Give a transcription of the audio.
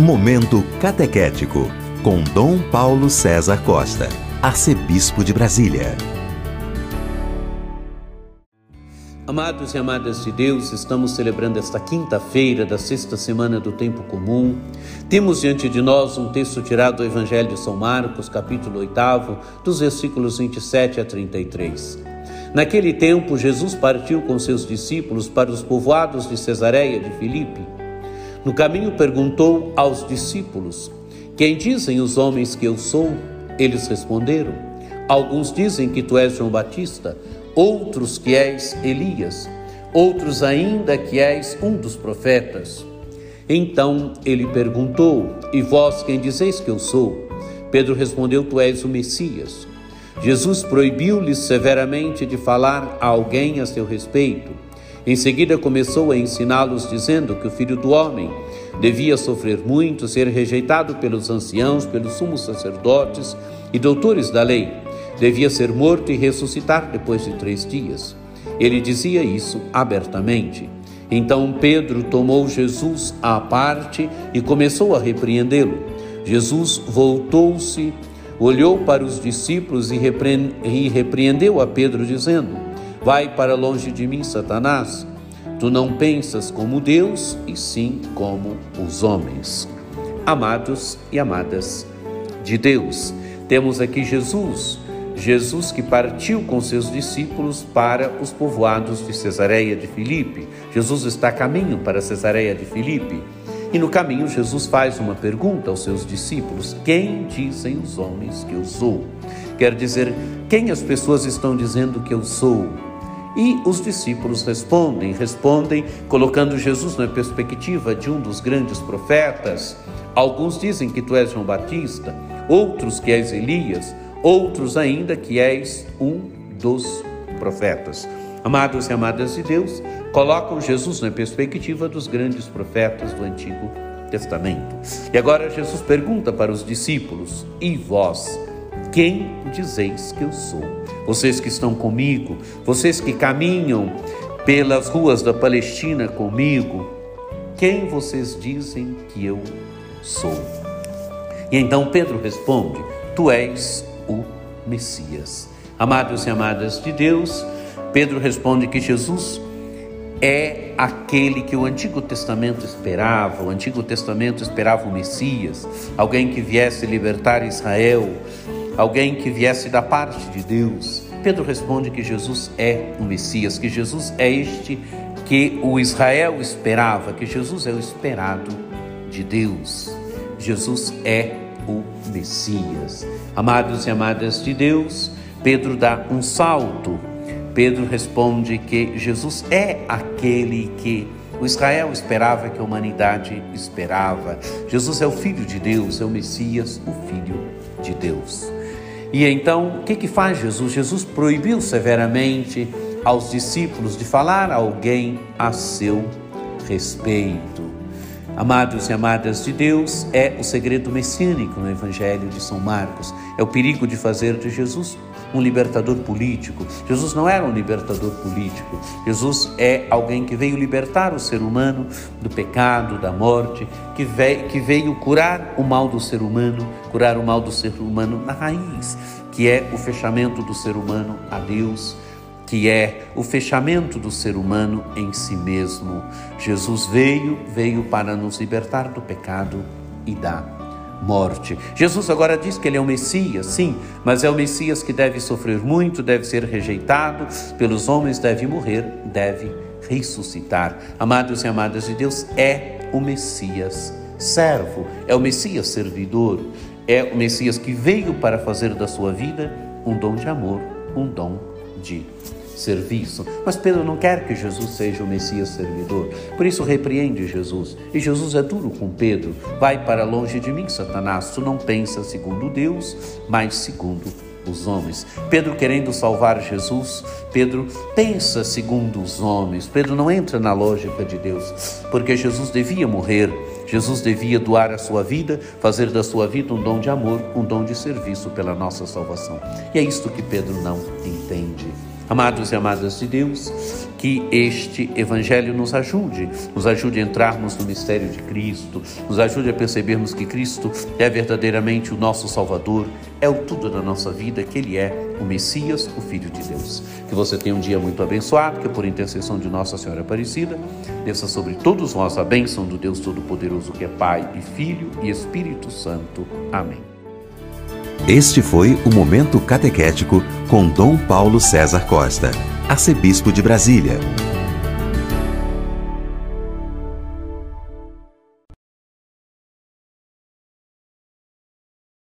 Momento Catequético, com Dom Paulo César Costa, Arcebispo de Brasília. Amados e amadas de Deus, estamos celebrando esta quinta-feira da sexta semana do Tempo Comum. Temos diante de nós um texto tirado do Evangelho de São Marcos, capítulo 8, dos versículos 27 a 33. Naquele tempo, Jesus partiu com seus discípulos para os povoados de Cesareia de Filipe no caminho perguntou aos discípulos: Quem dizem os homens que eu sou? Eles responderam: Alguns dizem que tu és João Batista, outros que és Elias, outros ainda que és um dos profetas. Então ele perguntou: E vós quem dizeis que eu sou? Pedro respondeu: Tu és o Messias. Jesus proibiu-lhes severamente de falar a alguém a seu respeito. Em seguida começou a ensiná-los, dizendo que o filho do homem devia sofrer muito, ser rejeitado pelos anciãos, pelos sumos sacerdotes e doutores da lei, devia ser morto e ressuscitar depois de três dias. Ele dizia isso abertamente. Então Pedro tomou Jesus à parte e começou a repreendê-lo. Jesus voltou-se, olhou para os discípulos e repreendeu a Pedro, dizendo: Vai para longe de mim, Satanás. Tu não pensas como Deus, e sim como os homens. Amados e amadas de Deus, temos aqui Jesus, Jesus que partiu com seus discípulos para os povoados de Cesareia de Filipe. Jesus está a caminho para Cesareia de Filipe. E no caminho, Jesus faz uma pergunta aos seus discípulos: Quem dizem os homens que eu sou? Quer dizer, quem as pessoas estão dizendo que eu sou? E os discípulos respondem, respondem colocando Jesus na perspectiva de um dos grandes profetas. Alguns dizem que tu és João Batista, outros que és Elias, outros ainda que és um dos profetas. Amados e amadas de Deus, colocam Jesus na perspectiva dos grandes profetas do Antigo Testamento. E agora Jesus pergunta para os discípulos: E vós? Quem dizeis que eu sou? Vocês que estão comigo, vocês que caminham pelas ruas da Palestina comigo, quem vocês dizem que eu sou? E então Pedro responde: Tu és o Messias. Amados e amadas de Deus, Pedro responde que Jesus é aquele que o Antigo Testamento esperava. O Antigo Testamento esperava o Messias, alguém que viesse libertar Israel, alguém que viesse da parte de Deus. Pedro responde que Jesus é o Messias, que Jesus é este que o Israel esperava, que Jesus é o esperado de Deus. Jesus é o Messias. Amados e amadas de Deus, Pedro dá um salto. Pedro responde que Jesus é aquele que o Israel esperava, que a humanidade esperava. Jesus é o Filho de Deus, é o Messias, o Filho de Deus. E então, o que, que faz Jesus? Jesus proibiu severamente aos discípulos de falar a alguém a seu respeito. Amados e amadas de Deus, é o segredo messiânico no Evangelho de São Marcos. É o perigo de fazer de Jesus um libertador político. Jesus não era um libertador político. Jesus é alguém que veio libertar o ser humano do pecado, da morte, que veio, que veio curar o mal do ser humano, curar o mal do ser humano na raiz, que é o fechamento do ser humano a Deus que é o fechamento do ser humano em si mesmo. Jesus veio, veio para nos libertar do pecado e da morte. Jesus agora diz que ele é o Messias, sim, mas é o Messias que deve sofrer muito, deve ser rejeitado pelos homens, deve morrer, deve ressuscitar. Amados e amadas de Deus, é o Messias servo, é o Messias servidor, é o Messias que veio para fazer da sua vida um dom de amor, um dom de serviço. Mas Pedro não quer que Jesus seja o Messias servidor, por isso repreende Jesus. E Jesus é duro com Pedro: Vai para longe de mim, Satanás, tu não pensas segundo Deus, mas segundo os homens. Pedro querendo salvar Jesus, Pedro pensa segundo os homens. Pedro não entra na lógica de Deus, porque Jesus devia morrer, Jesus devia doar a sua vida, fazer da sua vida um dom de amor, um dom de serviço pela nossa salvação. E é isto que Pedro não entende. Amados e amadas de Deus, que este Evangelho nos ajude, nos ajude a entrarmos no mistério de Cristo, nos ajude a percebermos que Cristo é verdadeiramente o nosso Salvador, é o tudo da nossa vida, que Ele é o Messias, o Filho de Deus. Que você tenha um dia muito abençoado, que por intercessão de Nossa Senhora Aparecida, desça sobre todos nós a bênção do Deus Todo-Poderoso, que é Pai e Filho e Espírito Santo. Amém. Este foi o Momento Catequético com Dom Paulo César Costa, arcebispo de Brasília.